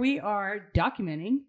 We are documenting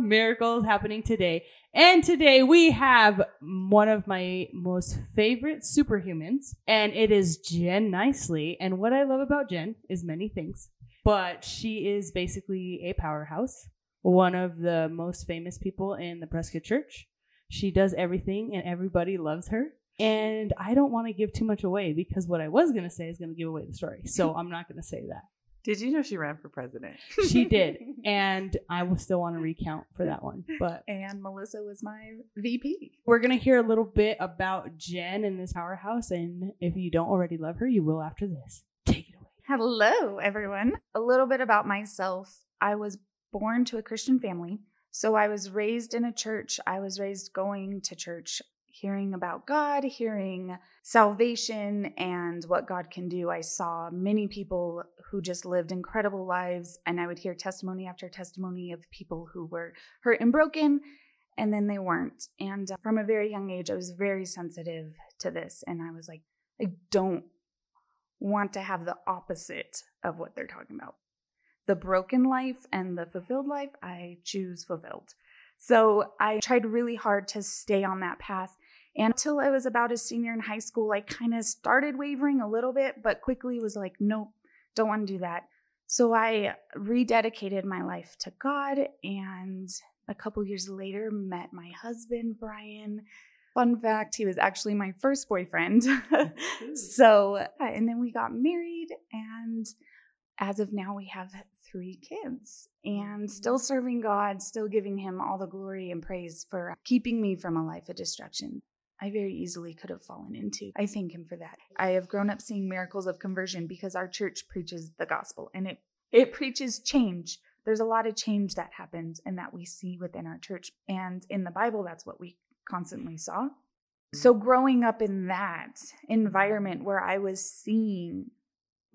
miracles happening today. And today we have one of my most favorite superhumans, and it is Jen Nicely. And what I love about Jen is many things, but she is basically a powerhouse, one of the most famous people in the Prescott Church. She does everything, and everybody loves her. And I don't want to give too much away because what I was going to say is going to give away the story. So I'm not going to say that. Did you know she ran for president? she did. And I will still want to recount for that one. But and Melissa was my VP. We're gonna hear a little bit about Jen and this powerhouse. And if you don't already love her, you will after this. Take it away. Hello, everyone. A little bit about myself. I was born to a Christian family. So I was raised in a church. I was raised going to church hearing about God, hearing salvation and what God can do. I saw many people who just lived incredible lives, and I would hear testimony after testimony of people who were hurt and broken, and then they weren't. And uh, from a very young age, I was very sensitive to this, and I was like, I don't want to have the opposite of what they're talking about. The broken life and the fulfilled life, I choose fulfilled. So I tried really hard to stay on that path. And until I was about a senior in high school, I kind of started wavering a little bit, but quickly was like, nope, don't want to do that. So I rededicated my life to God and a couple years later met my husband, Brian. Fun fact, he was actually my first boyfriend. Oh, so, and then we got married and as of now we have three kids and mm-hmm. still serving God, still giving him all the glory and praise for keeping me from a life of destruction. I very easily could have fallen into. I thank him for that. I have grown up seeing miracles of conversion because our church preaches the gospel and it it preaches change. There's a lot of change that happens and that we see within our church. And in the Bible, that's what we constantly saw. So, mm-hmm. growing up in that environment where I was seeing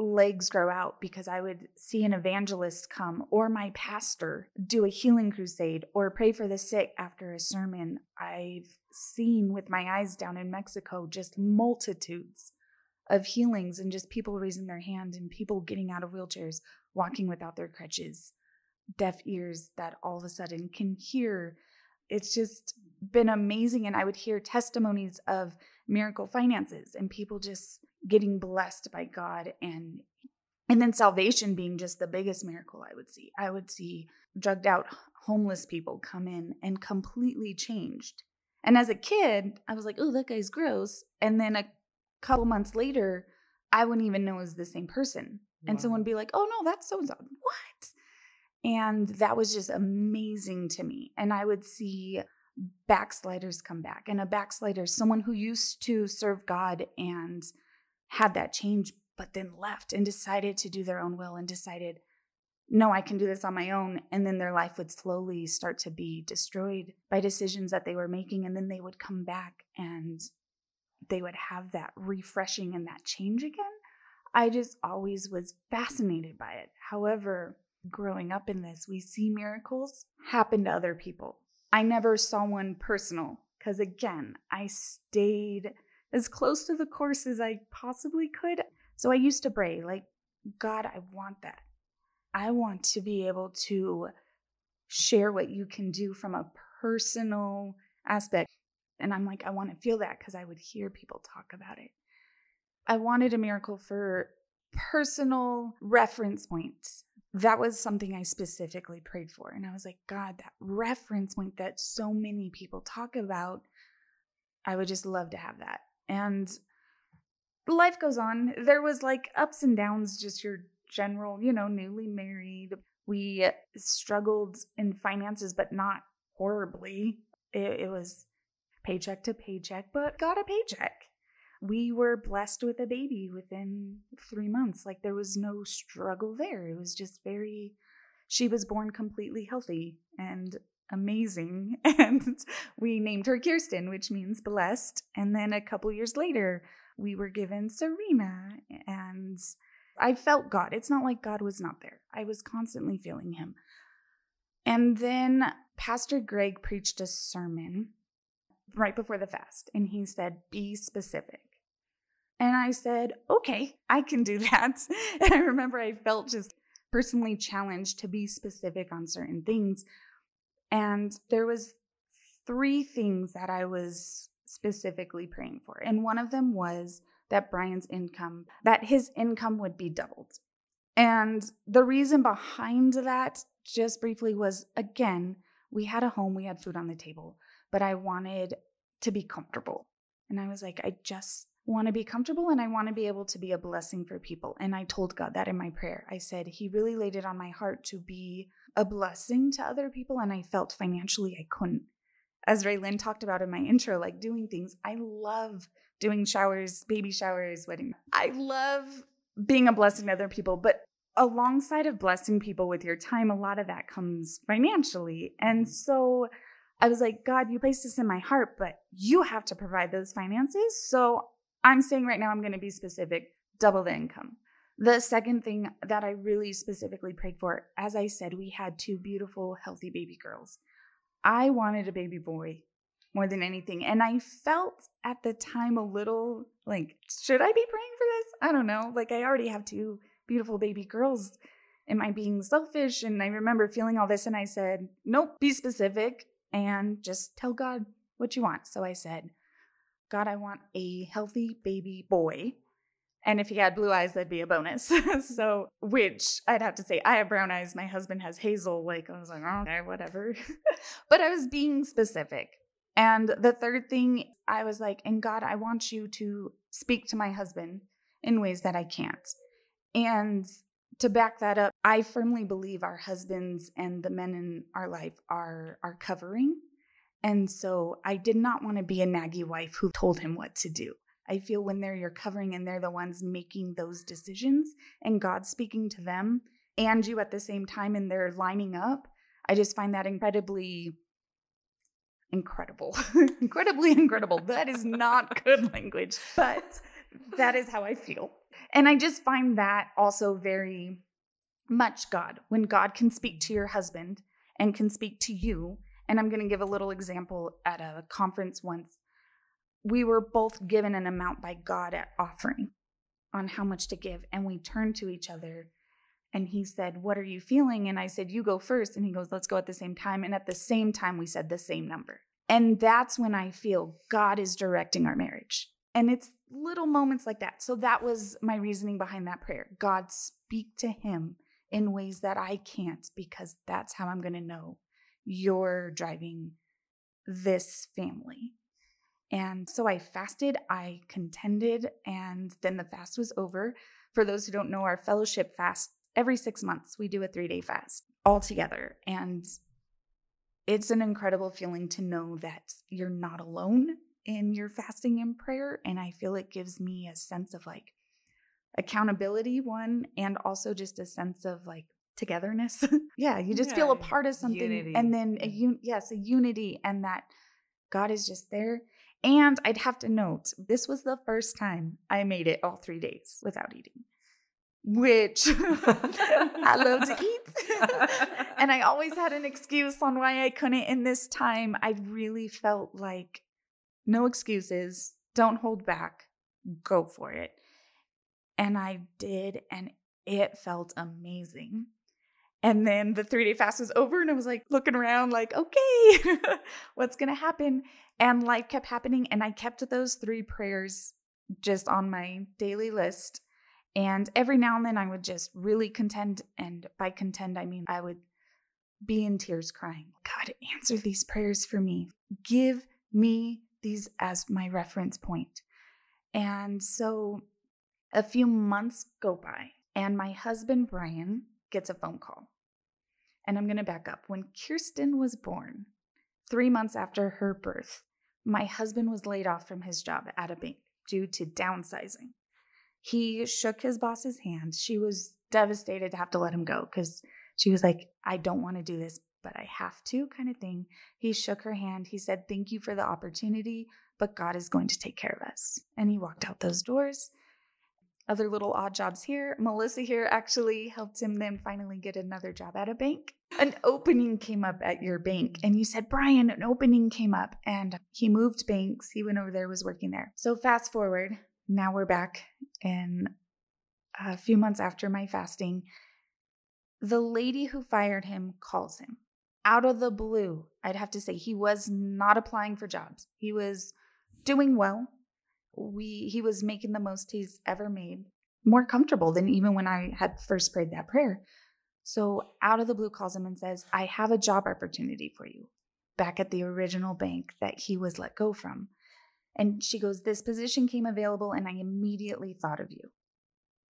legs grow out because I would see an evangelist come or my pastor do a healing crusade or pray for the sick after a sermon. I've seen with my eyes down in Mexico just multitudes of healings and just people raising their hand and people getting out of wheelchairs, walking without their crutches, deaf ears that all of a sudden can hear. It's just been amazing. And I would hear testimonies of miracle finances and people just getting blessed by God and and then salvation being just the biggest miracle I would see. I would see drugged out homeless people come in and completely changed. And as a kid, I was like, "Oh, that guy's gross." And then a couple months later, I wouldn't even know it was the same person. Wow. And someone would be like, "Oh no, that's so and so." What? And that was just amazing to me. And I would see backsliders come back. And a backslider, someone who used to serve God and had that change, but then left and decided to do their own will and decided, no, I can do this on my own. And then their life would slowly start to be destroyed by decisions that they were making. And then they would come back and they would have that refreshing and that change again. I just always was fascinated by it. However, growing up in this, we see miracles happen to other people. I never saw one personal because, again, I stayed as close to the course as I possibly could. So I used to pray, like, God, I want that. I want to be able to share what you can do from a personal aspect. And I'm like, I want to feel that because I would hear people talk about it. I wanted a miracle for personal reference points that was something I specifically prayed for. And I was like, God, that reference point that so many people talk about, I would just love to have that. And life goes on. There was like ups and downs, just your general, you know, newly married. We struggled in finances, but not horribly. It, it was paycheck to paycheck, but got a paycheck we were blessed with a baby within three months. Like there was no struggle there. It was just very, she was born completely healthy and amazing. And we named her Kirsten, which means blessed. And then a couple years later, we were given Serena. And I felt God. It's not like God was not there, I was constantly feeling Him. And then Pastor Greg preached a sermon right before the fast, and he said, Be specific. And I said, okay, I can do that. And I remember I felt just personally challenged to be specific on certain things. And there was three things that I was specifically praying for. And one of them was that Brian's income, that his income would be doubled. And the reason behind that, just briefly, was again, we had a home, we had food on the table, but I wanted to be comfortable. And I was like, I just want to be comfortable and I want to be able to be a blessing for people. And I told God that in my prayer. I said, He really laid it on my heart to be a blessing to other people. And I felt financially I couldn't. As Raylyn talked about in my intro, like doing things, I love doing showers, baby showers, wedding. I love being a blessing to other people, but alongside of blessing people with your time, a lot of that comes financially. And mm. so I was like, God, you placed this in my heart, but you have to provide those finances. So I'm saying right now, I'm going to be specific double the income. The second thing that I really specifically prayed for, as I said, we had two beautiful, healthy baby girls. I wanted a baby boy more than anything. And I felt at the time a little like, should I be praying for this? I don't know. Like, I already have two beautiful baby girls. Am I being selfish? And I remember feeling all this, and I said, nope, be specific and just tell God what you want. So I said, God, I want a healthy baby boy. And if he had blue eyes, that'd be a bonus. so, which I'd have to say, I have brown eyes. My husband has hazel. Like, I was like, okay, whatever. but I was being specific. And the third thing, I was like, and God, I want you to speak to my husband in ways that I can't. And to back that up, I firmly believe our husbands and the men in our life are our covering. And so I did not want to be a naggy wife who told him what to do. I feel when they're your covering and they're the ones making those decisions and God speaking to them and you at the same time and they're lining up, I just find that incredibly incredible. incredibly incredible. That is not good language, but that is how I feel. And I just find that also very much God. When God can speak to your husband and can speak to you. And I'm going to give a little example at a conference once. We were both given an amount by God at offering on how much to give. And we turned to each other and he said, What are you feeling? And I said, You go first. And he goes, Let's go at the same time. And at the same time, we said the same number. And that's when I feel God is directing our marriage. And it's little moments like that. So that was my reasoning behind that prayer. God, speak to him in ways that I can't, because that's how I'm going to know you're driving this family. And so I fasted, I contended, and then the fast was over. For those who don't know, our fellowship fast every six months, we do a three day fast all together. And it's an incredible feeling to know that you're not alone in your fasting and prayer. And I feel it gives me a sense of like accountability, one, and also just a sense of like togetherness. yeah, you just yeah, feel a part of something. Unity. And then a un- yes, a unity and that God is just there. And I'd have to note, this was the first time I made it all three days without eating which I love to eat. and I always had an excuse on why I couldn't. In this time, I really felt like no excuses, don't hold back, go for it. And I did, and it felt amazing. And then the three day fast was over, and I was like looking around, like, okay, what's gonna happen? And life kept happening, and I kept those three prayers just on my daily list. And every now and then I would just really contend. And by contend, I mean I would be in tears crying, God, answer these prayers for me. Give me these as my reference point. And so a few months go by, and my husband, Brian, gets a phone call. And I'm going to back up. When Kirsten was born, three months after her birth, my husband was laid off from his job at a bank due to downsizing. He shook his boss's hand. She was devastated to have to let him go because she was like, I don't want to do this, but I have to, kind of thing. He shook her hand. He said, Thank you for the opportunity, but God is going to take care of us. And he walked out those doors. Other little odd jobs here. Melissa here actually helped him then finally get another job at a bank. An opening came up at your bank, and you said, Brian, an opening came up, and he moved banks. He went over there, was working there. So, fast forward, now we're back in a few months after my fasting The lady who fired him calls him out of the blue. I'd have to say he was not applying for jobs. He was doing well. We he was making the most he's ever made. More comfortable than even when I had first prayed that prayer. So out of the blue calls him and says, "I have a job opportunity for you back at the original bank that he was let go from." And she goes, "This position came available and I immediately thought of you."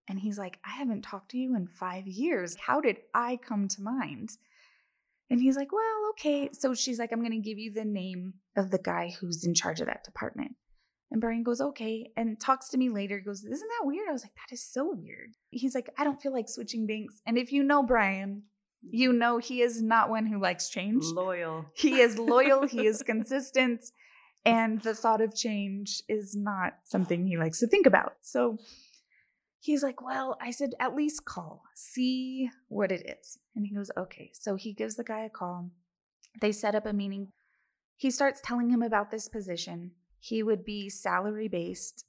And he's like, I haven't talked to you in five years. How did I come to mind? And he's like, Well, okay. So she's like, I'm going to give you the name of the guy who's in charge of that department. And Brian goes, Okay. And talks to me later. He goes, Isn't that weird? I was like, That is so weird. He's like, I don't feel like switching banks. And if you know Brian, you know he is not one who likes change. Loyal. He is loyal, he is consistent. And the thought of change is not something he likes to think about. So he's like, Well, I said, at least call, see what it is. And he goes, Okay. So he gives the guy a call. They set up a meeting. He starts telling him about this position. He would be salary based.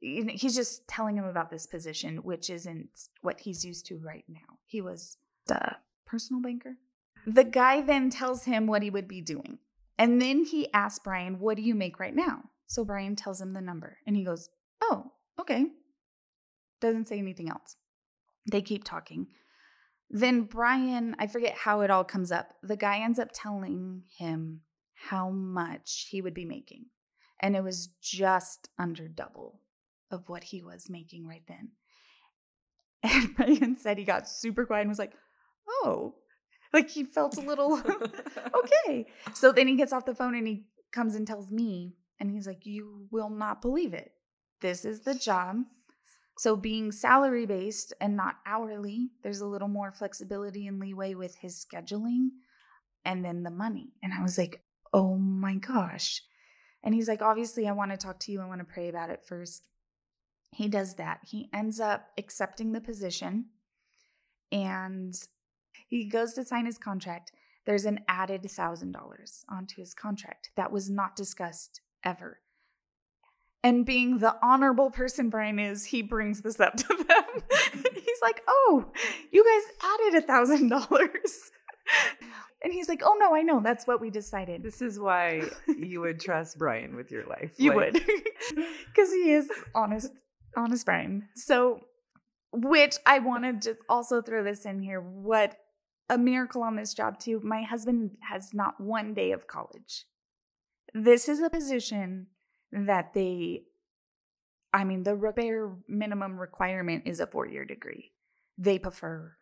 He's just telling him about this position, which isn't what he's used to right now. He was the personal banker. The guy then tells him what he would be doing. And then he asks Brian, What do you make right now? So Brian tells him the number and he goes, Oh, okay. Doesn't say anything else. They keep talking. Then Brian, I forget how it all comes up. The guy ends up telling him how much he would be making. And it was just under double of what he was making right then. And Brian said he got super quiet and was like, oh, like he felt a little okay. So then he gets off the phone and he comes and tells me, and he's like, You will not believe it. This is the job. So, being salary based and not hourly, there's a little more flexibility and leeway with his scheduling and then the money. And I was like, oh my gosh. And he's like, obviously, I want to talk to you. I want to pray about it first. He does that. He ends up accepting the position and he goes to sign his contract. There's an added $1,000 onto his contract that was not discussed ever. And being the honorable person Brian is, he brings this up to them. he's like, "Oh, you guys added a thousand dollars." And he's like, "Oh no, I know. That's what we decided." This is why you would trust Brian with your life. You Like, would, because he is honest, honest Brian. So, which I want to just also throw this in here. What a miracle on this job too. My husband has not one day of college. This is a position that they I mean, the bare minimum requirement is a four year degree. They prefer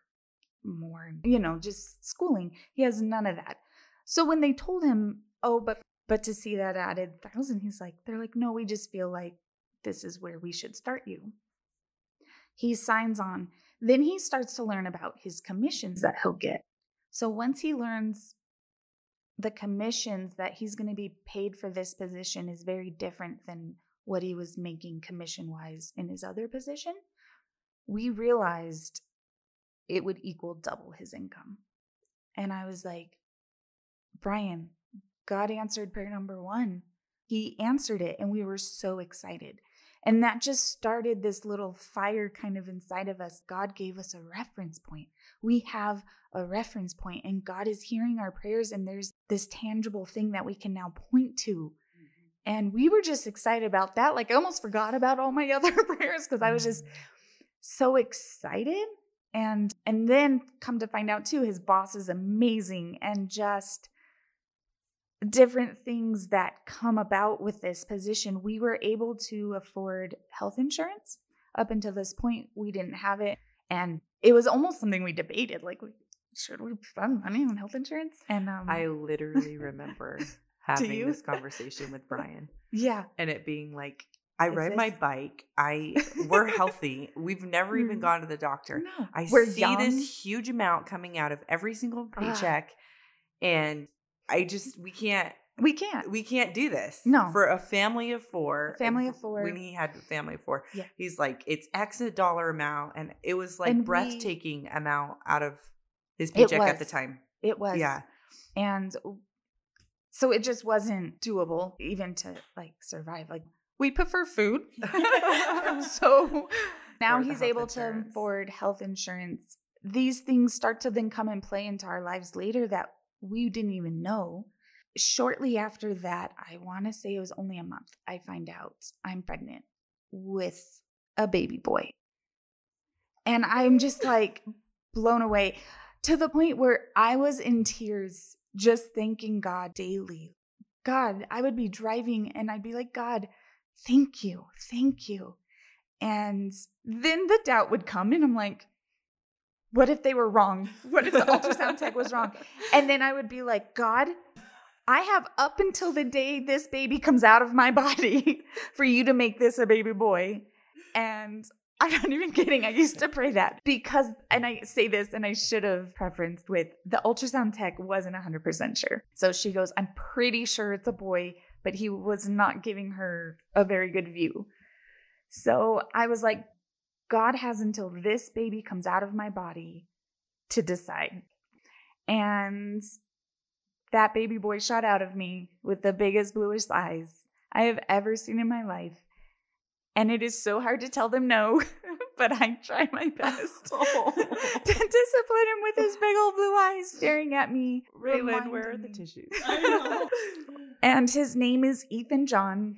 more, you know, just schooling. He has none of that. So when they told him, oh, but but to see that added thousand, he's like, they're like, no, we just feel like this is where we should start you. He signs on. Then he starts to learn about his commissions that he'll get. So once he learns the commissions that he's going to be paid for this position is very different than what he was making commission wise in his other position, we realized it would equal double his income. And I was like, Brian, God answered prayer number one. He answered it, and we were so excited. And that just started this little fire kind of inside of us. God gave us a reference point. We have a reference point, and God is hearing our prayers, and there's this tangible thing that we can now point to. Mm-hmm. And we were just excited about that. Like, I almost forgot about all my other prayers because I was just mm-hmm. so excited. And and then come to find out too, his boss is amazing and just different things that come about with this position. We were able to afford health insurance. Up until this point, we didn't have it. And it was almost something we debated like, should we spend money on health insurance? And um, I literally remember having this conversation with Brian yeah, and it being like, I Is ride my bike. I we're healthy. We've never even Mm. gone to the doctor. no, I see young. this huge amount coming out of every single Ah. paycheck, and I just we can't We can't. we can't do this. No. for a family of four. A family of four. When he had a family of four, Yeah. he's like it's X a dollar amount, and it was like And we- breathtaking amount out of his paycheck at the time. It was. Yeah. And so it just wasn't doable even to like survive. Like we prefer food. so now he's able to afford health insurance these things start to then come and play into our lives later that we didn't even know. Shortly after that, I want to say it was only a month, I find out I'm pregnant with a baby boy. And I'm just like blown away to the point where I was in tears just thanking God daily. God, I would be driving and I'd be like, God, thank you, thank you. And then the doubt would come, and I'm like, what if they were wrong? What if the ultrasound tech was wrong? And then I would be like, God, I have up until the day this baby comes out of my body for you to make this a baby boy. And I'm not even kidding. I used to pray that because, and I say this, and I should have preferenced with the ultrasound tech wasn't 100% sure. So she goes, I'm pretty sure it's a boy, but he was not giving her a very good view. So I was like, God has until this baby comes out of my body to decide. And that baby boy shot out of me with the biggest bluish eyes I have ever seen in my life. And it is so hard to tell them no, but I try my best Oh. to discipline him with his big old blue eyes staring at me. Raylan, where are the tissues? I know. And his name is Ethan John.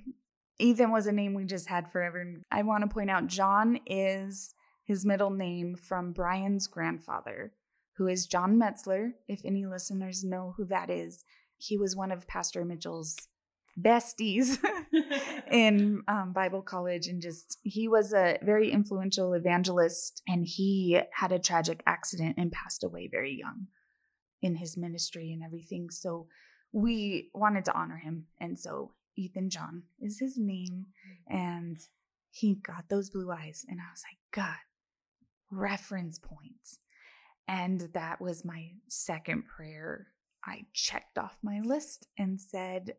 Ethan was a name we just had forever. I want to point out John is his middle name from Brian's grandfather, who is John Metzler. If any listeners know who that is, he was one of Pastor Mitchell's besties in um, Bible college. And just, he was a very influential evangelist. And he had a tragic accident and passed away very young in his ministry and everything. So we wanted to honor him. And so Ethan John is his name. And he got those blue eyes. And I was like, God, reference points. And that was my second prayer. I checked off my list and said,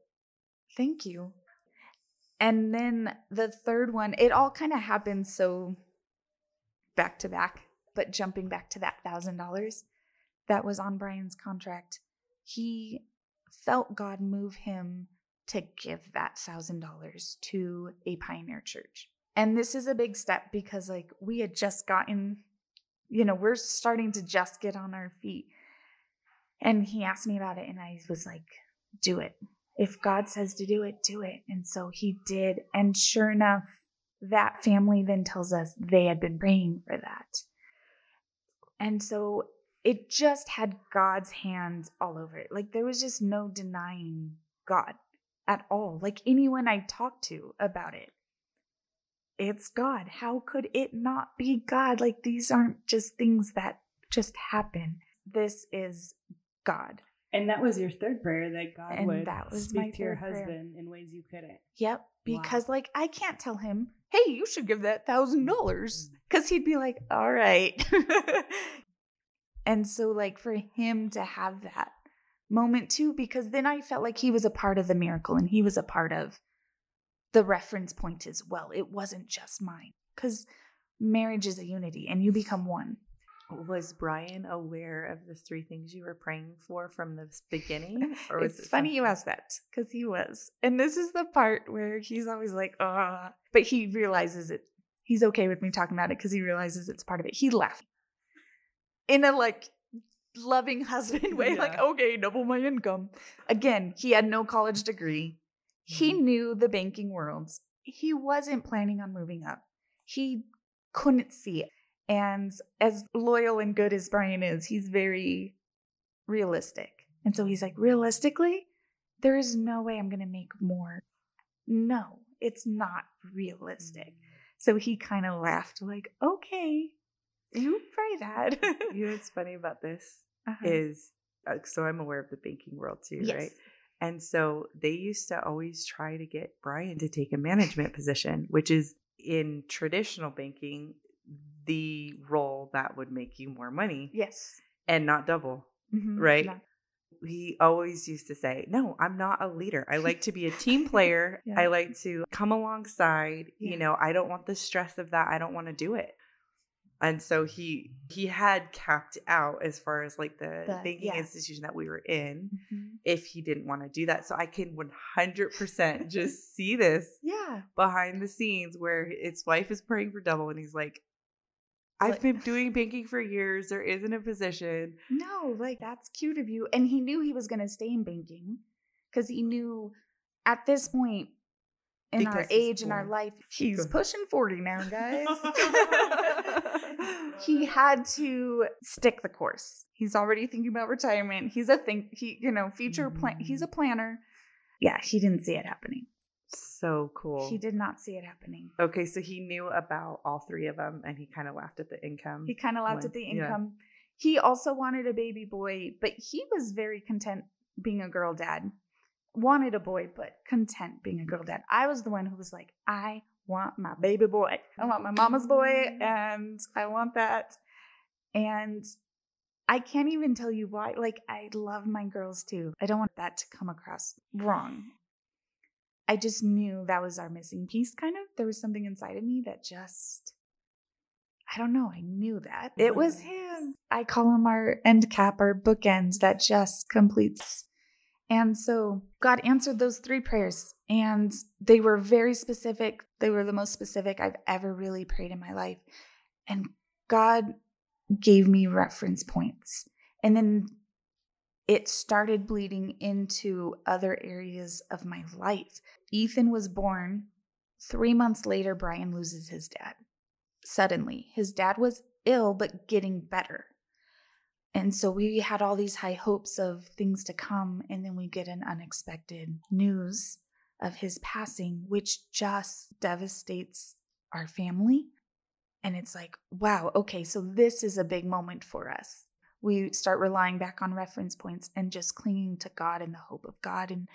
Thank you. And then the third one, it all kind of happened so back to back, but jumping back to that thousand dollars that was on Brian's contract, he felt God move him to give that thousand dollars to a pioneer church. And this is a big step because, like, we had just gotten, you know, we're starting to just get on our feet. And he asked me about it, and I was like, do it. If God says to do it, do it. And so he did. And sure enough, that family then tells us they had been praying for that. And so it just had God's hands all over it. Like there was just no denying God at all. Like anyone I talked to about it, it's God. How could it not be God? Like these aren't just things that just happen. This is God. And that was your third prayer that God And would that was speak to your third prayer. husband in ways you couldn't. Yep. Because like I can't tell him, hey, you should give that thousand mm-hmm. dollars. Cause he'd be like, all right. and so like for him to have that moment too, because then I felt like he was a part of the miracle and he was a part of the reference point as well. It wasn't just mine. Cause marriage is a unity and you become one. Was Brian aware of the three things you were praying for from the beginning? Or was it's it funny you something- ask that because he was. And this is the part where he's always like, ah, but he realizes it. He's okay with me talking about it because he realizes it's part of it. He laughed in a like loving husband way, like, okay, double my income. Again, he had no college degree. He Mhm. knew the banking worlds. He wasn't planning on moving up. He couldn't see it. And as loyal and good as Brian is, he's very realistic. And so he's like, realistically, there is no way I'm going to make more. No, it's not realistic. So he kind of laughed, like, okay, you pray that. You know what's funny about this Uh-huh. is uh, so I'm aware of the banking world too, Yes. right? And so they used to always try to get Brian to take a management position, which is in traditional banking the role that would make you more money Yes. and not double. Mhm. Right. No. He always used to say, No, I'm not a leader. I like to be a team player. Yeah. I like to come alongside. Yeah. You know, I don't want the stress of that. I don't want to do it. And so he he had capped out as far as like the, The- banking yeah. institution that we were in Mhm. if he didn't want to do that. So I can 100% just see this Yeah. behind the scenes where his wife is praying for double and he's like, I've Like- been doing banking for years. There isn't a position. No, like that's cute of you. And he knew he was going to stay in banking because he knew at this point in our Because he's age in our life, he's pushing 40 now, guys. he had to stick the course. He's already thinking about retirement. He's a think he, you know, future plan he's a mm. planner. Yeah, he didn't see it happening. So cool. He did not see it happening. Okay, so he knew about all three of them, and he kind of laughed at the income. He kind of laughed When- at the yeah. income. He also wanted a baby boy, but he was very content being a girl dad. Wanted a boy, but content being a girl dad. I was the one who was like, I want my baby boy. I want my mama's boy, mm. and I want that. And I can't even tell you why. Like, I love my girls too. I don't want that to come across wrong. I just knew that was our missing piece, kind of. There was something inside of me that just, I don't know, I knew that. It was him. I call him our end cap, our bookend that just completes. And so God answered those three prayers, and they were very specific. They were the most specific I've ever really prayed in my life. And God gave me reference points. And then it started bleeding into other areas of my life. Ethan was born. Three months later, Brian loses his dad. Suddenly, his dad was ill, but getting better. And so we had all these high hopes of things to come. And then we get an unexpected news of his passing, which just devastates our family. And it's like, wow, okay, so this is a big moment for us we start relying back on reference points and just clinging to God and the hope of God and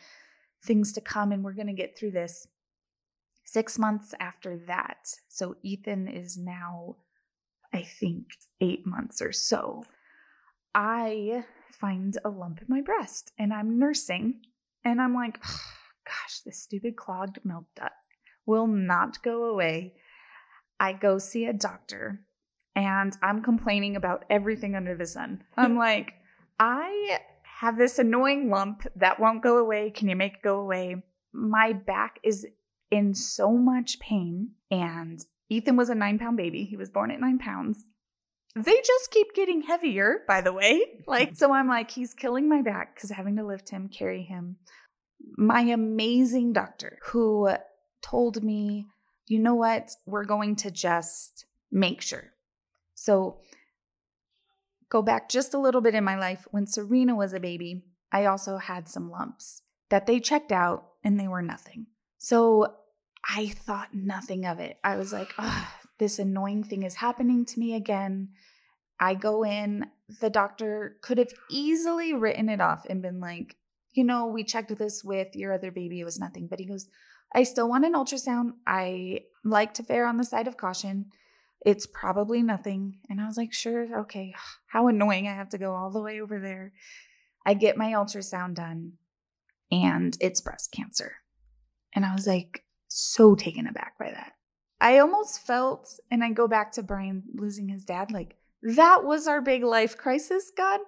things to come. And we're going to get through this. Six months after that, so Ethan is now, I think, eight months or so. I find a lump in my breast and I'm nursing. And I'm like, gosh, this stupid clogged milk duct will not go away. I go see a doctor and I'm complaining about everything under the sun. I'm like, I have this annoying lump that won't go away. Can you make it go away? My back is in so much pain. And Ethan was a nine pound baby. He was born at nine pounds. They just keep getting heavier, by the way. Like, so I'm like, he's killing my back because having to lift him, carry him. My amazing doctor who told me, you know what? We're going to just make sure. So, go back just a little bit in my life. When Serena was a baby, I also had some lumps that they checked out and they were nothing. So, I thought nothing of it. I was like, oh, this annoying thing is happening to me again. I go in, the doctor could have easily written it off and been like, you know, we checked this with your other baby, it was nothing. But he goes, I still want an ultrasound. I like to err on the side of caution it's probably nothing. And I was like, sure, okay. How annoying. I have to go all the way over there. I get my ultrasound done and it's breast cancer. And I was like, so taken aback by that. I almost felt, and I go back to Brian losing his dad, like, that was our big life crisis, God.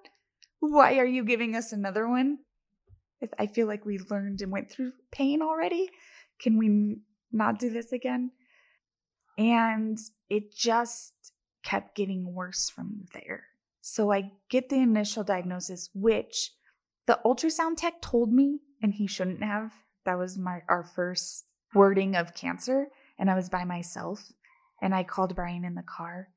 Why are you giving us another one? If I feel like we learned and went through pain already. Can we not do this again? And it just kept getting worse from there. So I get the initial diagnosis, which the ultrasound tech told me, and he shouldn't have. That was my our first wording of cancer, and I was by myself. And I called Brian in the car,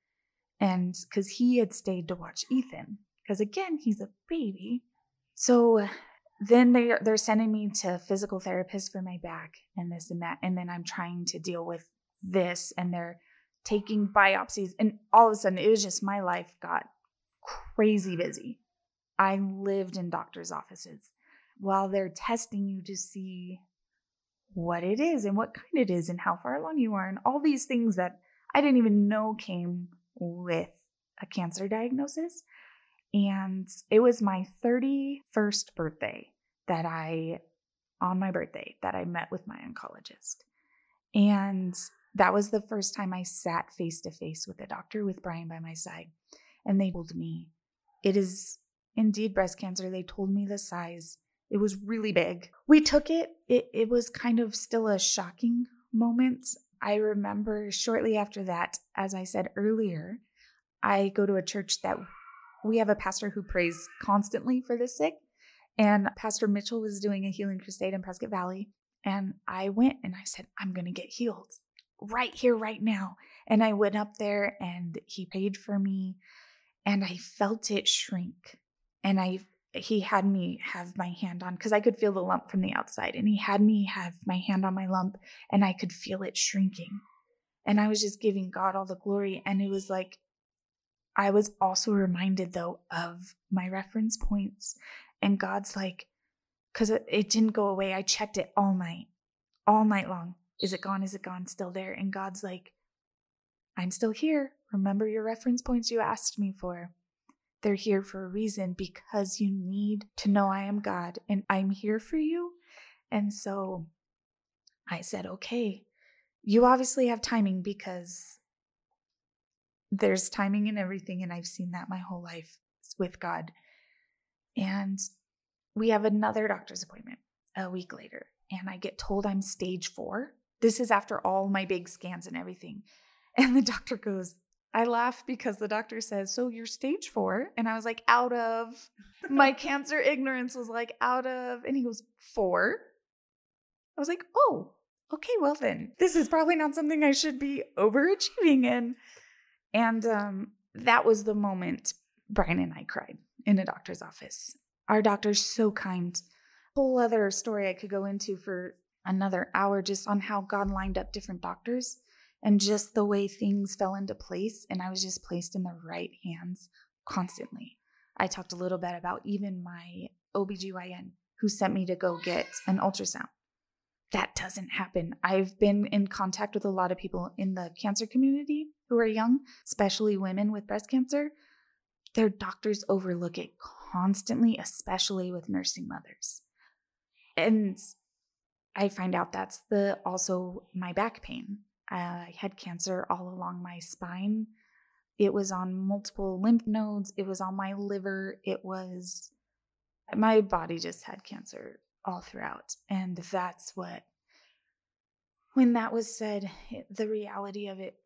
and because he had stayed to watch Ethan, because again he's a baby. So then they they're sending me to physical therapist for my back and this and that, and then I'm trying to deal with this, and they're taking biopsies, and all of a sudden it was just my life got crazy busy. I lived in doctors' offices while they're testing you to see what it is and what kind it is and how far along you are and all these things that I didn't even know came with a cancer diagnosis. And it was my 31st birthday that I, on my birthday, that I met with my oncologist. And that was the first time I sat face to face with a doctor with Brian by my side. And they told me, it is indeed breast cancer. They told me the size. It was really big. We took it. It, it was kind of still a shocking moment. I remember shortly after that, as I said earlier, I go to a church that we have a pastor who prays constantly for the sick. And Pastor Mitchell was doing a healing crusade in Prescott Valley. And I went and I said, I'm going to get healed right here, right now. And I went up there and he paid for me and I felt it shrink. And I he had me have my hand on because I could feel the lump from the outside and he had me have my hand on my lump and I could feel it shrinking. And I was just giving God all the glory and it was like I was also reminded though of my reference points and God's like it, it didn't go away. I checked it all night. All night long. Is it gone? Is it gone? Still there? And God's like I'm still here. Remember your reference points you asked me for. They're here for a reason because you need to know I am God and I'm here for you. And so I said, okay, you obviously have timing because there's timing in everything. And I've seen that my whole life with God. And we have another doctor's appointment a week later. And I get told I'm stage four. This is after all my big scans and everything. And the doctor goes, I laugh because the doctor says, So you're stage four. And I was like, Out of my cancer ignorance was like, Out of. And he goes, Four. I was like, Oh, okay, well then, this is probably not something I should be overachieving in. And um, that was the moment Brian and I cried in a doctor's office. Our doctor's so kind. Whole other story I could go into for another hour just on how God lined up different doctors and just the way things fell into place and I was just placed in the right hands constantly. I talked a little bit about even my OBGYN who sent me to go get an ultrasound. That doesn't happen. I've been in contact with a lot of people in the cancer community who are young, especially women with breast cancer. Their doctors overlook it constantly, especially with nursing mothers. And I find out that's the also my back pain. Uh, I had cancer all along my spine. It was on multiple lymph nodes. It was on my liver. It was, my body just had cancer all throughout. And that's what, when that was said, it, the reality of it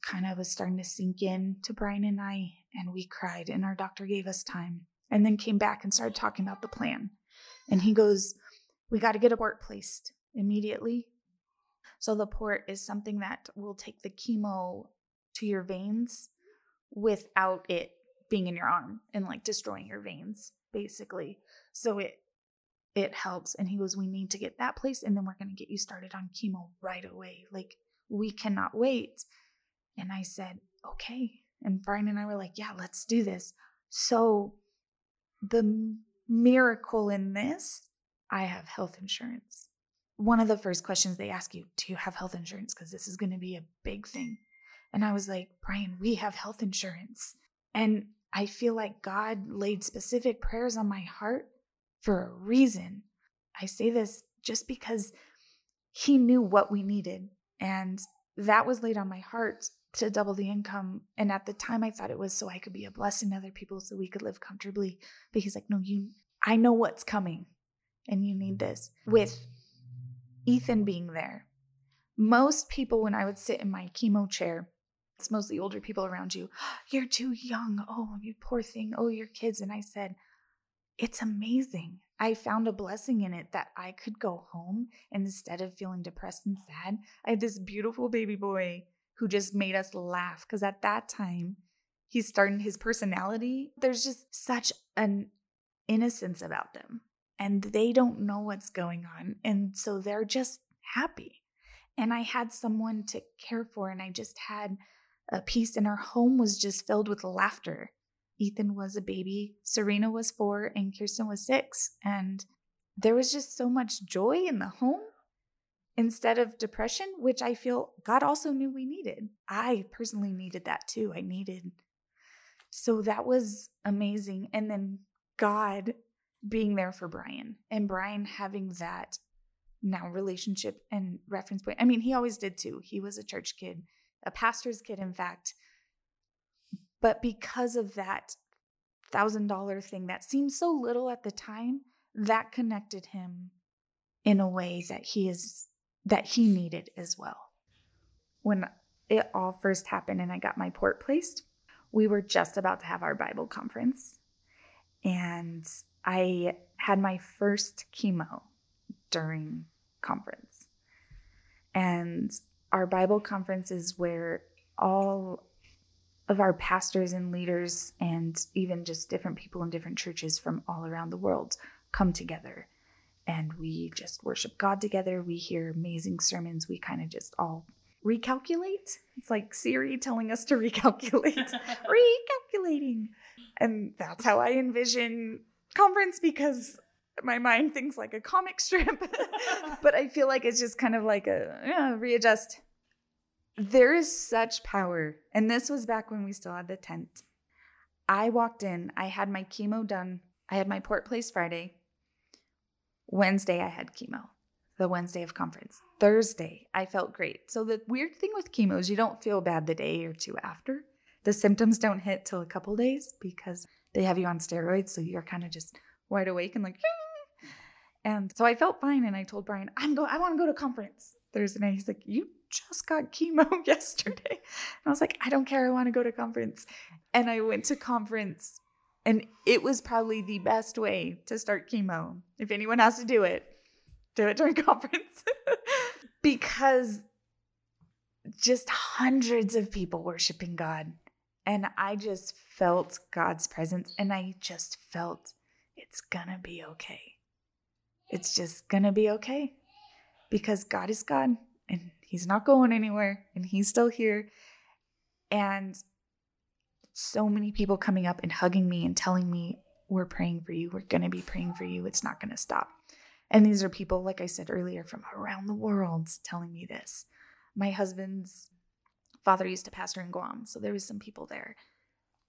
kind of was starting to sink in to Brian and I. And we cried, and our doctor gave us time and then came back and started talking about the plan. And he goes, We got to get a port placed immediately so the port is something that will take the chemo to your veins without it being in your arm and like destroying your veins basically. So it it helps and he goes we need to get that place and then we're going to get you started on chemo right away. Like we cannot wait. And I said, "Okay." And Brian and I were like, "Yeah, let's do this." So the miracle in this, I have health insurance one of the first questions they ask you, do you have health insurance? Because this is going to be a big thing. And I was like, Brian, we have health insurance. And I feel like God laid specific prayers on my heart for a reason. I say this just because He knew what we needed. And that was laid on my heart to double the income. And at the time, I thought it was so I could be a blessing to other people so we could live comfortably. But He's like, no, you, I know what's coming and you need mm. this. With Ethan being there. Most people, when I would sit in my chemo chair, it's mostly older people around you. You're too young. Oh, you poor thing. Oh, your kids. And I said, It's amazing. I found a blessing in it that I could go home instead of feeling depressed and sad, I had this beautiful baby boy who just made us laugh. Because at that time, he's starting his personality. There's just such an innocence about them and they don't know what's going on. And so they're just happy. And I had someone to care for, and I just had a peace, and our home was just filled with laughter. Ethan was a baby, Serena was four, and Kirsten was six. And there was just so much joy in the home instead of depression, which I feel God also knew we needed. I personally needed that too. I needed. So that was amazing. And then God being there for Brian and Brian having that now relationship and reference point. I mean, he always did too. He was a church kid, a pastor's kid, in fact. But because of that thousand dollar thing that seemed so little at the time, that connected him in a way that he is that he needed as well. When it all first happened and I got my port placed, we were just about to have our Bible conference. And I had my first chemo during conference. And our Bible conference is where all of our pastors and leaders, and even just different people in different churches from all around the world, come together. And we just worship God together. We hear amazing sermons. We kind of just all recalculate. It's like Siri telling us to recalculate, recalculating. And that's how I envision conference because my mind thinks like a comic strip. but I feel like it's just kind of like a yeah, readjust. There is such power. And this was back when we still had the tent. I walked in, I had my chemo done. I had my port place Friday. Wednesday, I had chemo the Wednesday of conference. Thursday, I felt great. So the weird thing with chemo is you don't feel bad the day or two after. The symptoms don't hit till a couple days because they have you on steroids, so you're kind of just wide awake and like. And so I felt fine, and I told Brian, "I'm go. I want to go to conference Thursday night." He's like, "You just got chemo yesterday," and I was like, "I don't care. I want to go to conference." And I went to conference, and it was probably the best way to start chemo. If anyone has to do it, do it during conference because just hundreds of people worshiping God. And I just felt God's presence and I just felt it's gonna be okay. It's just gonna be okay because God is God and He's not going anywhere and He's still here. And so many people coming up and hugging me and telling me, We're praying for you. We're gonna be praying for you. It's not gonna stop. And these are people, like I said earlier, from around the world telling me this. My husband's father used to pastor in Guam, so there was some people there.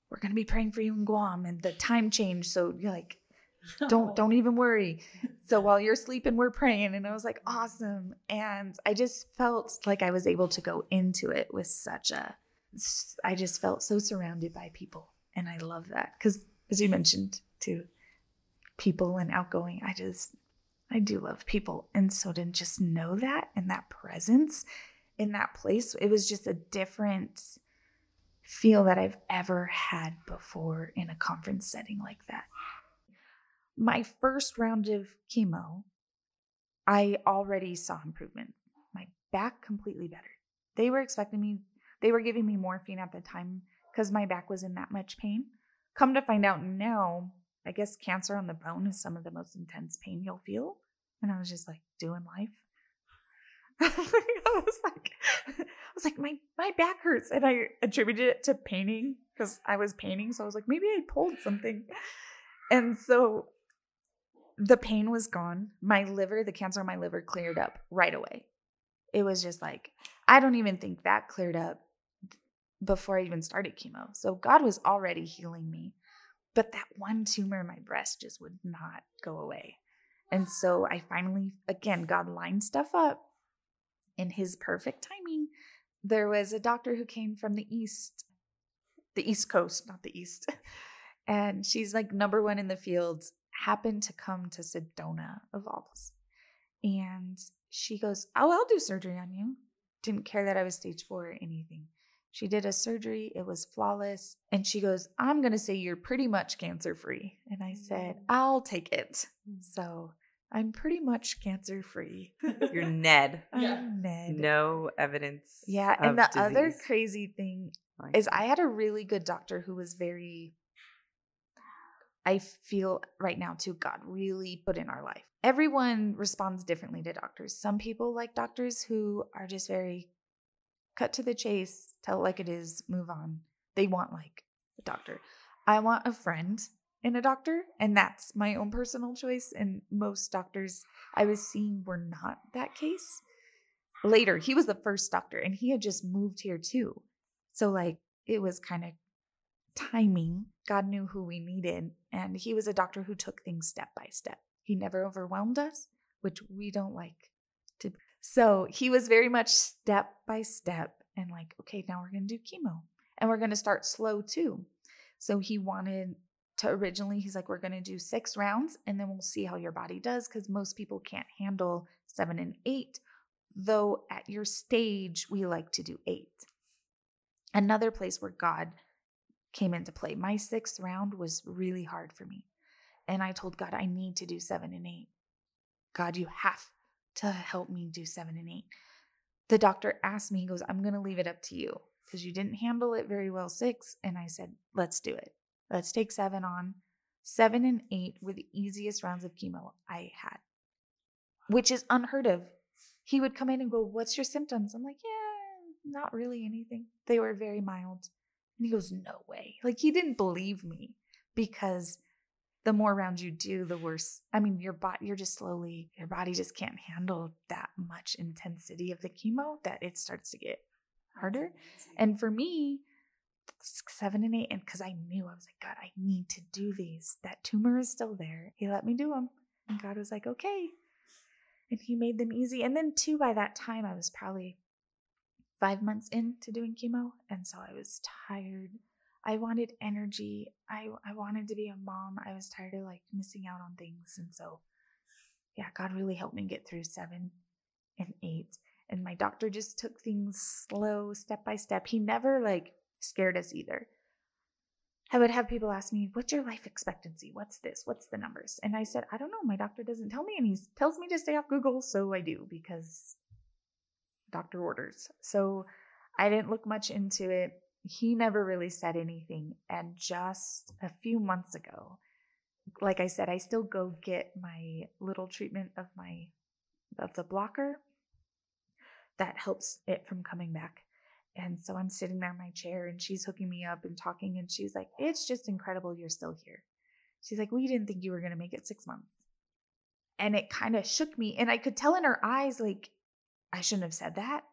We're gonna be praying for you in Guam, and the time changed, so you're like, don't don't even worry. So while you're sleeping, we're praying, and I was like, awesome. And I just felt like I was able to go into it with such a. I just felt so surrounded by people, and I love that because, as you mentioned, too, people and outgoing. I just I do love people. And so to just know that and that presence in that place, it was just a different feel that I've ever had before in a conference setting like that. My first round of chemo, I already saw improvement. My back completely better. They were expecting me, they were giving me morphine at the time because my back was in that much pain. Come to find out now, I guess cancer on the bone is some of the most intense pain you'll feel. And I was just like doing life. I was like, I was like, my my back hurts, and I attributed it to painting because I was painting. So I was like, maybe I pulled something, and so the pain was gone. My liver, the cancer on my liver, cleared up right away. It was just like I don't even think that cleared up before I even started chemo. So God was already healing me. But that one tumor in my breast just would not go away. And so I finally, again, God lined stuff up in his perfect timing. There was a doctor who came from the East, the East Coast, not the East. And she's like number one in the field, happened to come to Sedona of all places. And she goes, Oh, I'll do surgery on you. Didn't care that I was stage four or anything. She did a surgery, it was flawless. And she goes, I'm going to say you're pretty much cancer free. And I said, mm. I'll take it. So I'm pretty much cancer free. You're Ned. Yeah. Ned. No evidence. Yeah. And the disease. other crazy thing is I had a really good doctor who was very, I feel right now too, God really put in our life. Everyone responds differently to doctors. Some people like doctors who are just very cut to the chase, tell it like it is, move on. They want like a doctor. I want a friend in a doctor, and that's my own personal choice. And most doctors I was seeing were not that case. Later, he was the first doctor, and he had just moved here too. So, like, it was kind of timing. God knew who we needed, and he was a doctor who took things step by step. He never overwhelmed us, which we don't like to so he was very much step by step and like, okay, now we're going to do chemo and we're going to start slow too. So he wanted to originally, he's like, we're going to do six rounds and then we'll see how your body does because most people can't handle seven and eight. Though at your stage, we like to do eight. Another place where God came into play. My sixth round was really hard for me. And I told God, I need to do seven and eight. God, you have to help me do seven and eight. The doctor asked me, he goes, I'm going to leave it up to you because you didn't handle it very well six. And I said, let's do it. Let's take seven on. Seven and eight were the easiest rounds of chemo I had, which is unheard of. He would come in and go, What's your symptoms? I'm like, Yeah, not really anything. They were very mild. And he goes, No way. Like, he didn't believe me because the more rounds you do, the worse. I mean, your body, you're just slowly, your body just can't handle that much intensity of the chemo that it starts to get harder. And for me, seven and eight, and because I knew I was like, God, I need to do these. That tumor is still there. He let me do them. And God was like, okay. And he made them easy. And then, two, by that time, I was probably five months into doing chemo. And so I was tired. I wanted energy. I, I wanted to be a mom. I was tired of like missing out on things. And so, yeah, God really helped me get through seven and eight. And my doctor just took things slow, step by step. He never like scared us either. I would have people ask me, What's your life expectancy? What's this? What's the numbers? And I said, I don't know. My doctor doesn't tell me. And he tells me to stay off Google. So I do because doctor orders. So I didn't look much into it. He never really said anything. And just a few months ago, like I said, I still go get my little treatment of my of the blocker that helps it from coming back. And so I'm sitting there in my chair and she's hooking me up and talking. And she's like, It's just incredible you're still here. She's like, We didn't think you were going to make it six months. And it kind of shook me. And I could tell in her eyes, like, I shouldn't have said that.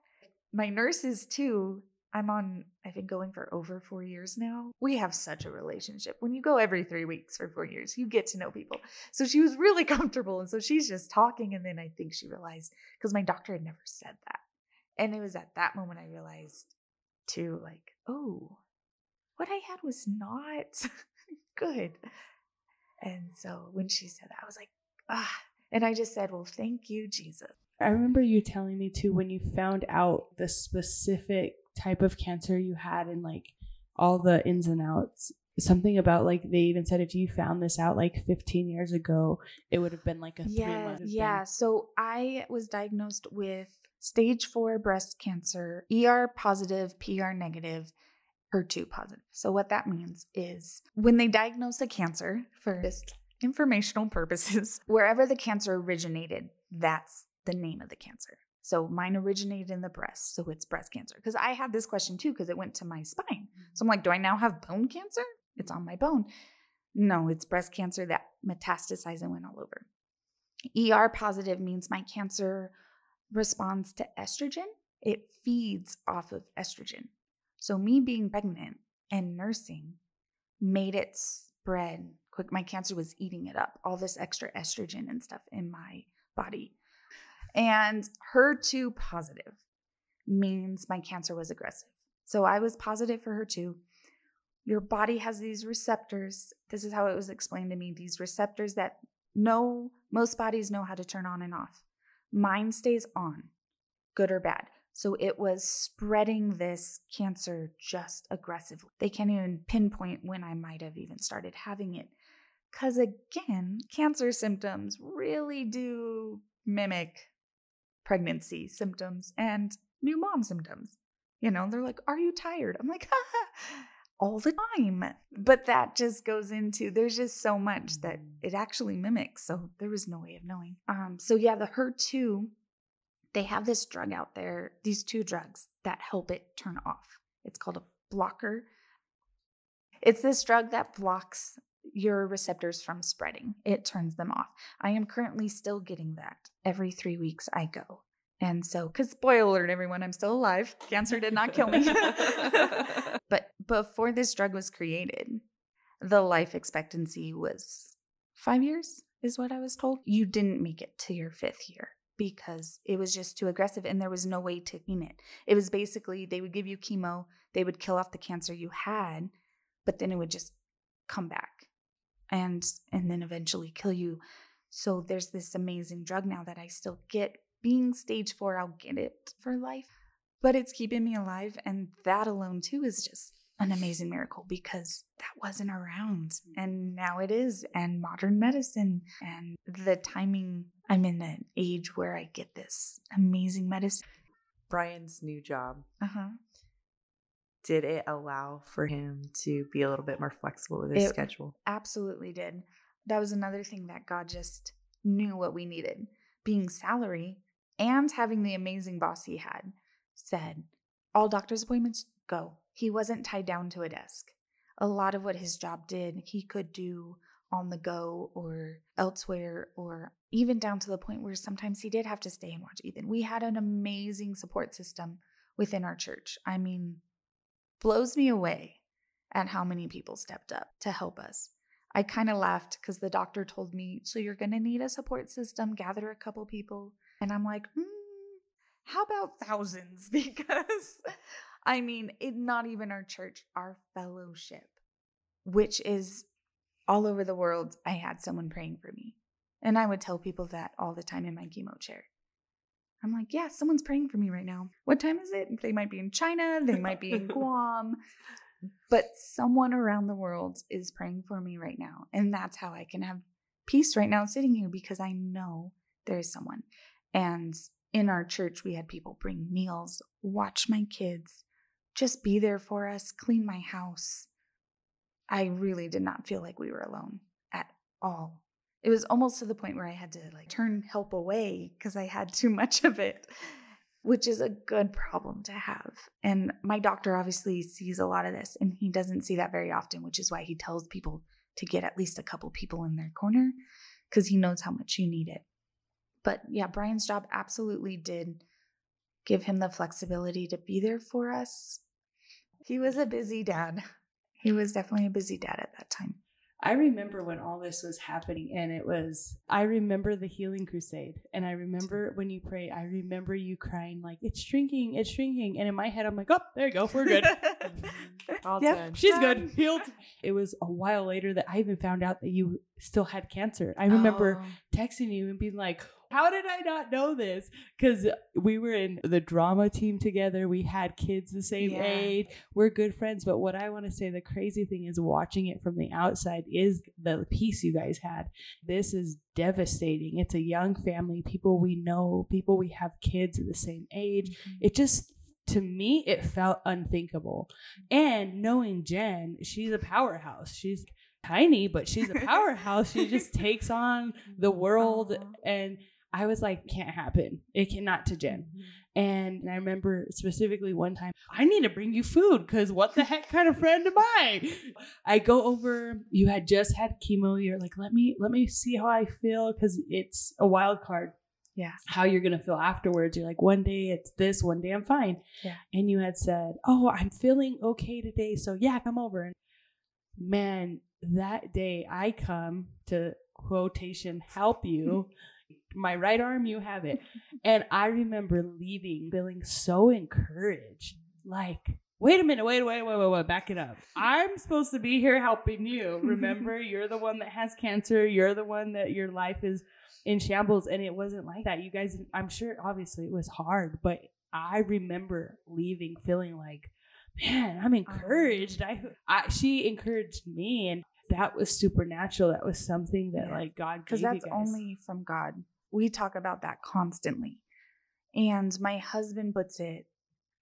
My nurses, too, I'm on, I've been going for over four years now. We have such a relationship. When you go every three weeks for four years, you get to know people. So she was really comfortable. And so she's just talking. And then I think she realized, because my doctor had never said that. And it was at that moment I realized too, like, oh, what I had was not good. And so when she said that, I was like, ah. And I just said, well, thank you, Jesus. I remember you telling me too when you found out the specific type of cancer you had and like all the ins and outs. Something about like they even said if you found this out like 15 years ago, it would have been like a yeah, three month. Yeah. So I was diagnosed with stage four breast cancer, ER positive, PR negative, HER2 positive. So, what that means is when they diagnose a cancer, for just informational purposes, wherever the cancer originated, that's the name of the cancer. So, mine originated in the breast, so it's breast cancer. Because I had this question too, because it went to my spine. So, I'm like, do I now have bone cancer? It's on my bone. No, it's breast cancer that metastasized and went all over. ER positive means my cancer responds to estrogen, it feeds off of estrogen. So, me being pregnant and nursing made it spread quick. My cancer was eating it up, all this extra estrogen and stuff in my body. And HER2 positive means my cancer was aggressive. So, I was positive for HER2. Your body has these receptors. This is how it was explained to me these receptors that know most bodies know how to turn on and off. Mine stays on, good or bad. So it was spreading this cancer just aggressively. They can't even pinpoint when I might have even started having it. Because again, cancer symptoms really do mimic pregnancy symptoms and new mom symptoms. You know, they're like, Are you tired? I'm like, all the time. But that just goes into there's just so much that it actually mimics. So there was no way of knowing. Um, so yeah, the HER2, they have this drug out there, these two drugs that help it turn off. It's called a blocker. It's this drug that blocks your receptors from spreading. It turns them off. I am currently still getting that. Every three weeks I go. And so, because spoiler alert, everyone, I'm still alive. Cancer did not kill me. but before this drug was created, the life expectancy was five years, is what I was told. You didn't make it to your fifth year because it was just too aggressive and there was no way to clean it. It was basically they would give you chemo, they would kill off the cancer you had, but then it would just come back and and then eventually kill you. So there's this amazing drug now that I still get being stage four, I'll get it for life, but it's keeping me alive. And that alone, too, is just an amazing miracle because that wasn't around and now it is and modern medicine and the timing i'm in an age where i get this amazing medicine. Brian's new job, uh-huh. did it allow for him to be a little bit more flexible with his It- schedule? absolutely did. That was another thing that god just knew what we needed. Being salary and having the amazing boss he had said all doctor's appointments go he wasn't tied down to a desk a lot of what his job did he could do on the go or elsewhere or even down to the point where sometimes he did have to stay and watch ethan we had an amazing support system within our church i mean blows me away at how many people stepped up to help us I kind of laughed because the doctor told me, So you're going to need a support system, gather a couple people. And I'm like, mm, How about thousands? Because I mean, it, not even our church, our fellowship, which is all over the world. I had someone praying for me. And I would tell people that all the time in my chemo chair. I'm like, yeah, someone's praying for me right now. What time is it? They might be in China, they might be in Guam, but someone around the world is praying for me right now. And that's how I can have peace right now sitting here because I know there is someone. And in our church, we had people bring meals, watch my kids, just be there for us, clean my house. I really did not feel like we were alone at all. It was almost to the point where I had to like turn help away because I had too much of it which is a good problem to have. And my doctor obviously sees a lot of this and he doesn't see that very often, which is why he tells people to get at least a couple people in their corner because he knows how much you need it. But yeah, Brian's job absolutely did give him the flexibility to be there for us. He was a busy dad. He was definitely a busy dad at that time. I remember when all this was happening, and it was, I remember the healing crusade. And I remember when you prayed, I remember you crying, like, it's shrinking, it's shrinking. And in my head, I'm like, oh, there you go, we're good. All Yep. done. She's good, healed. It was a while later that I even found out that you still had cancer. I remember Oh. texting you and being like, how did I not know this? Because we were in the drama team together. We had kids the same Yeah. age. We're good friends. But what I want to say, the crazy thing is watching it from the outside is the peace you guys had. This is devastating. It's a young family, people we know, people we have kids at the same age. Mm-hmm. It just, to me, it felt unthinkable. And knowing Jen, she's a powerhouse. She's tiny, but she's a powerhouse. she just takes on the world. And I was like, can't happen. It cannot to Jen. Mm-hmm. And I remember specifically one time, I need to bring you food because what the heck kind of friend am I? I go over, you had just had chemo. You're like, let me let me see how I feel because it's a wild card. Yeah. How you're gonna feel afterwards. You're like, one day it's this, one day I'm fine. Yeah. And you had said, Oh, I'm feeling okay today. So yeah, come over. And man, that day I come to quotation help you. My right arm, you have it. And I remember leaving feeling so encouraged. Like, wait a minute, wait, wait, wait, wait, wait, back it up. I'm supposed to be here helping you. Remember, you're the one that has cancer. You're the one that your life is in shambles. And it wasn't like that. You guys, I'm sure, obviously, it was hard, but I remember leaving feeling like, man, I'm encouraged. I, I she encouraged me, and that was supernatural. That was something that Yeah. like God because that's only from God. We talk about that constantly. And my husband puts it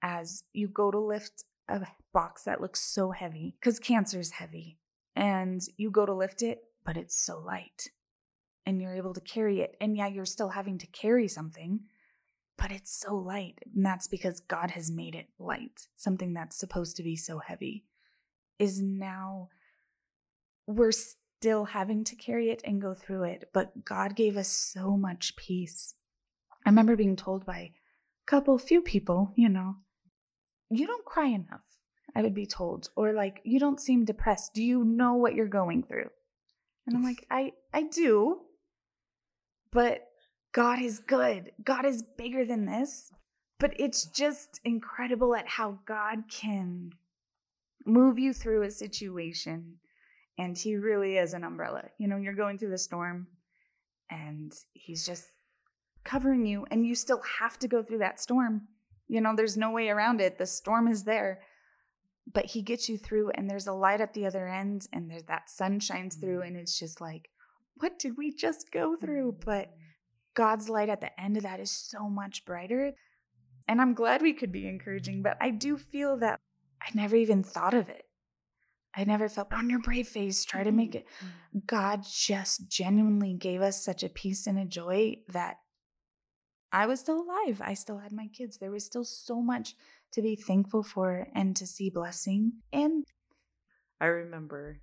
as you go to lift a box that looks so heavy because cancer is heavy, and you go to lift it, but it's so light, and you're able to carry it. And yeah, you're still having to carry something, but it's so light. And that's because God has made it light. Something that's supposed to be so heavy is now we're still having to carry it and go through it, but God gave us so much peace. I remember being told by a couple, few people, you know, you don't cry enough, I would be told, or like, you don't seem depressed. Do you know what you're going through? And I'm like, I, I do, but God is good. God is bigger than this. But it's just incredible at how God can move you through a situation and he really is an umbrella. You know, you're going through the storm and he's just covering you and you still have to go through that storm. You know, there's no way around it. The storm is there. but he gets you through and there's a light at the other end and there's that sun shines through Mm-hmm. and it's just like what did we just go through Mm-hmm. but god's light at the end of that is so much brighter and i'm glad we could be encouraging but i do feel that i never even thought of it i never felt on your brave face try to make mm-hmm, it mm-hmm. god just genuinely gave us such a peace and a joy that i was still alive i still had my kids there was still so much to be thankful for and to see blessing and I remember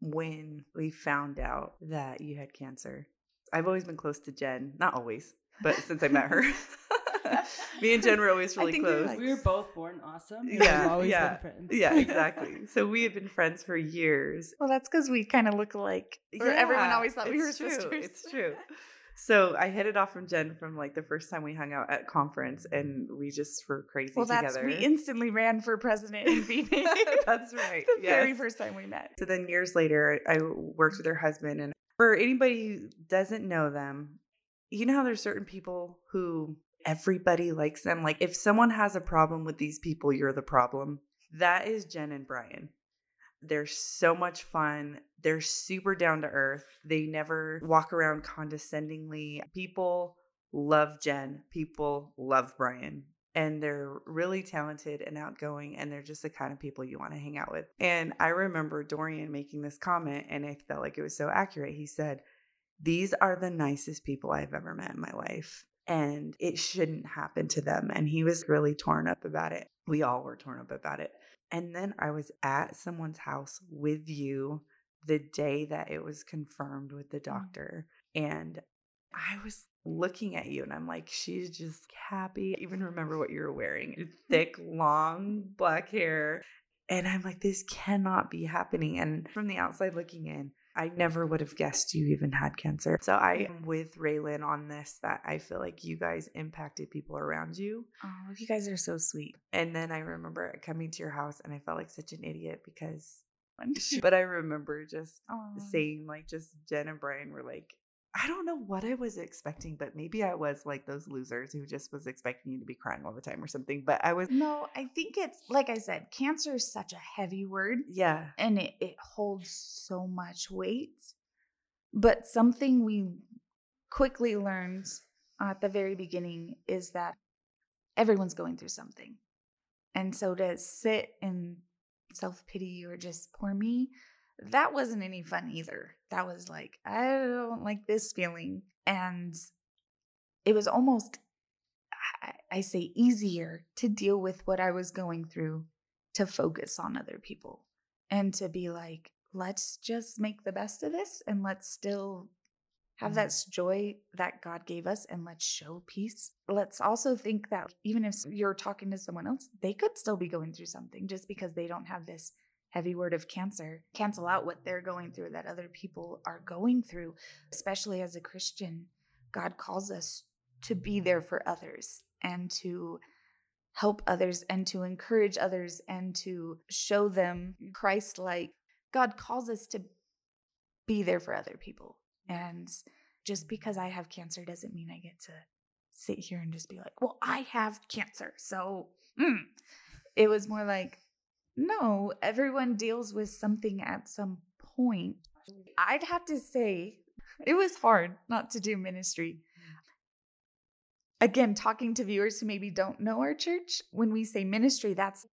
when we found out that you had cancer. I've always been close to Jen, not always, but since I met her, me and Jen were always I really think close. like- We were both born awesome. and Yeah, we've always yeah, been friends. yeah, exactly. So we had been friends for years. well that's because we kind of look alike or everyone always thought we were it's true, sisters It's true. So I hit it off from Jen from like the first time we hung out at conference, and we just were crazy well that's together. we instantly ran for president in VP. That's right. the very first time we met So then years later, I worked with her husband. And for anybody who doesn't know them, you know how there's certain people who everybody likes them. Like if someone has a problem with these people, you're the problem. That is Jen and Brian. They're so much fun. They're super down to earth. They never walk around condescendingly. People love Jen. People love Brian. And they're really talented and outgoing, and they're just the kind of people you want to hang out with. And I remember Dorian making this comment, and I felt like it was so accurate. He said, These are the nicest people I've ever met in my life, and it shouldn't happen to them. And he was really torn up about it. We all were torn up about it. And then I was at someone's house with you the day that it was confirmed with the mm. doctor. And I was looking at you and I'm like, she's just happy. I even remember what you were wearing thick, long black hair. And I'm like, this cannot be happening. And from the outside looking in, I never would have guessed you even had cancer. So I mm-hmm. am with Raylan on this that I feel like you guys impacted people around you. oh you guys are so sweet And then I remember coming to your house and I felt like such an idiot because, but I remember just Aw. saying, like, just Jen and Brian were like, I don't know what I was expecting, but maybe I was like those losers who just was expecting you to be crying all the time or something. But I was, no i think it's like i said cancer is such a heavy word yeah, and it, it holds so much weight. But something we quickly learned at the very beginning is that everyone's going through something. And so to sit in self pity or just poor me, that wasn't any fun either. That was like, I don't like this feeling. And it was almost, I- I say, easier to deal with what I was going through to focus on other people and to be like, let's just make the best of this and let's still have that mm. joy that God gave us and let's show peace. Let's also think that even if you're talking to someone else, they could still be going through something just because they don't have this heavy word of cancer. Cancel out what they're going through that other people are going through, especially as a Christian. God calls us to be there for others and to help others and to encourage others and to show them Christ like. God calls us to be there for other people. And just because I have cancer doesn't mean I get to sit here and just be like, well, I have cancer. So mm. it was more like, no, everyone deals with something at some point. I'd have to say it was hard not to do ministry. Again, talking to viewers who maybe don't know our church, when we say ministry, that's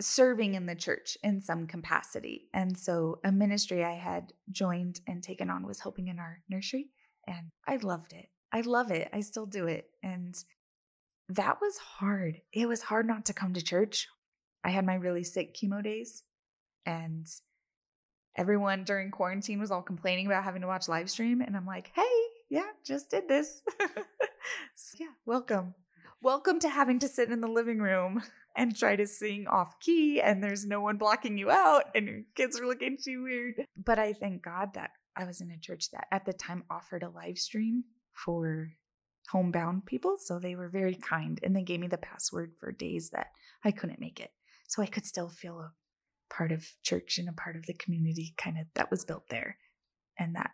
serving in the church in some capacity. And so, a ministry I had joined and taken on was helping in our nursery. And I loved it. I love it. I still do it. And that was hard. It was hard not to come to church. I had my really sick chemo days, and everyone during quarantine was all complaining about having to watch live stream. And I'm like, hey, yeah, just did this. So, yeah, welcome. Welcome to having to sit in the living room and try to sing off key, and there's no one blocking you out, and your kids are looking you weird. But I thank God that I was in a church that at the time offered a live stream for homebound people. So they were very kind and they gave me the password for days that I couldn't make it. So I could still feel a part of church and a part of the community kind of that was built there. And that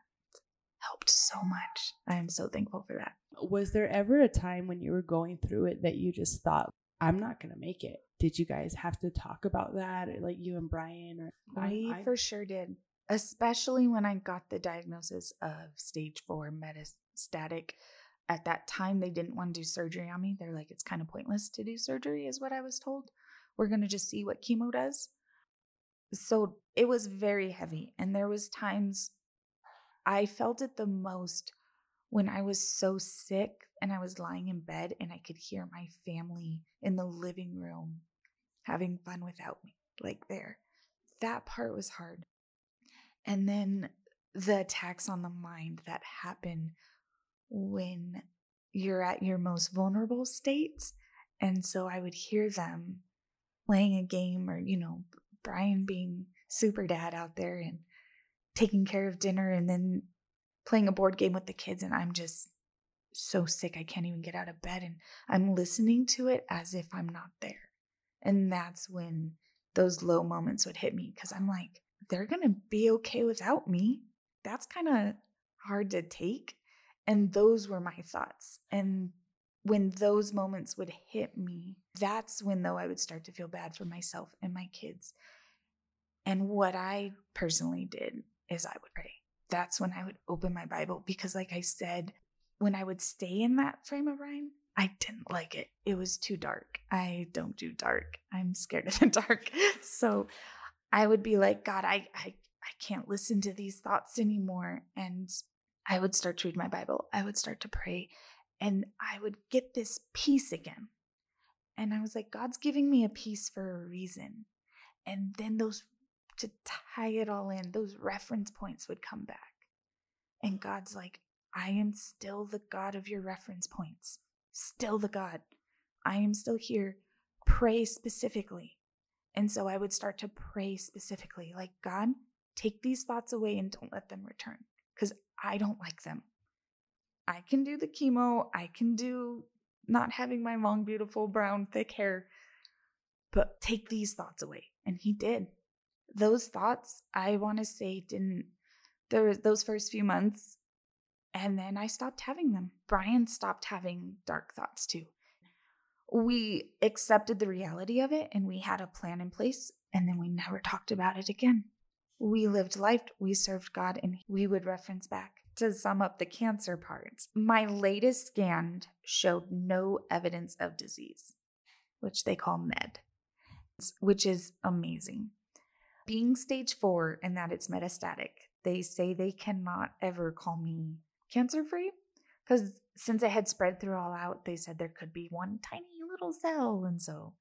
helped so much. I am so thankful for that. Was there ever a time when you were going through it that you just thought, I'm not going to make it? did you guys have to talk about that, like you and Brian? Or we I, I, for sure did, especially when I got the diagnosis of stage four metastatic. At that time, they didn't want to do surgery on me. They're like, it's kind of pointless to do surgery, is what I was told. We're gonna just see what chemo does. So it was very heavy, and there was times I felt it the most when I was so sick and I was lying in bed and I could hear my family in the living room having fun without me, like there. That part was hard. And then the attacks on the mind that happen when you're at your most vulnerable states. And so I would hear them playing a game or, you know, Brian being super dad out there and taking care of dinner and then playing a board game with the kids. And I'm just so sick I can't even get out of bed and I'm listening to it as if I'm not there. And that's when those low moments would hit me because I'm like, they're going to be okay without me. That's kind of hard to take. And those were my thoughts. And when those moments would hit me, that's when, though, I would start to feel bad for myself and my kids. And what I personally did is I would pray. That's when I would open my Bible because, like I said, when I would stay in that frame of mind, I didn't like it. It was too dark. I don't do dark. I'm scared of the dark. So I would be like, God, I, I, I can't listen to these thoughts anymore. And I would start to read my Bible. I would start to pray and I would get this peace again. And I was like, God's giving me a peace for a reason. And then those, to tie it all in, those reference points would come back. And God's like, I am still the God of your reference points, still the God. I am still here. Pray specifically. And so I would start to pray specifically, like, God, take these thoughts away and don't let them return because I don't like them. I can do the chemo, I can do not having my long, beautiful, brown, thick hair, but take these thoughts away. And he did. Those thoughts, I want to say, didn't, there those first few months, and then I stopped having them. Brian stopped having dark thoughts too. We accepted the reality of it and we had a plan in place, and then we never talked about it again. We lived life, we served God, and we would reference back. To sum up the cancer part, my latest scan showed no evidence of disease, which they call NED, which is amazing. Being stage four and that it's metastatic, they say they cannot ever call me cancer free because since it had spread through all out, they said there could be one tiny little cell. And so,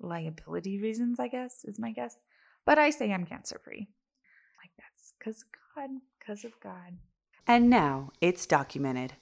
liability reasons, I guess, is my guess. But I say I'm cancer free. Like that's because of God, because of God. And now it's documented.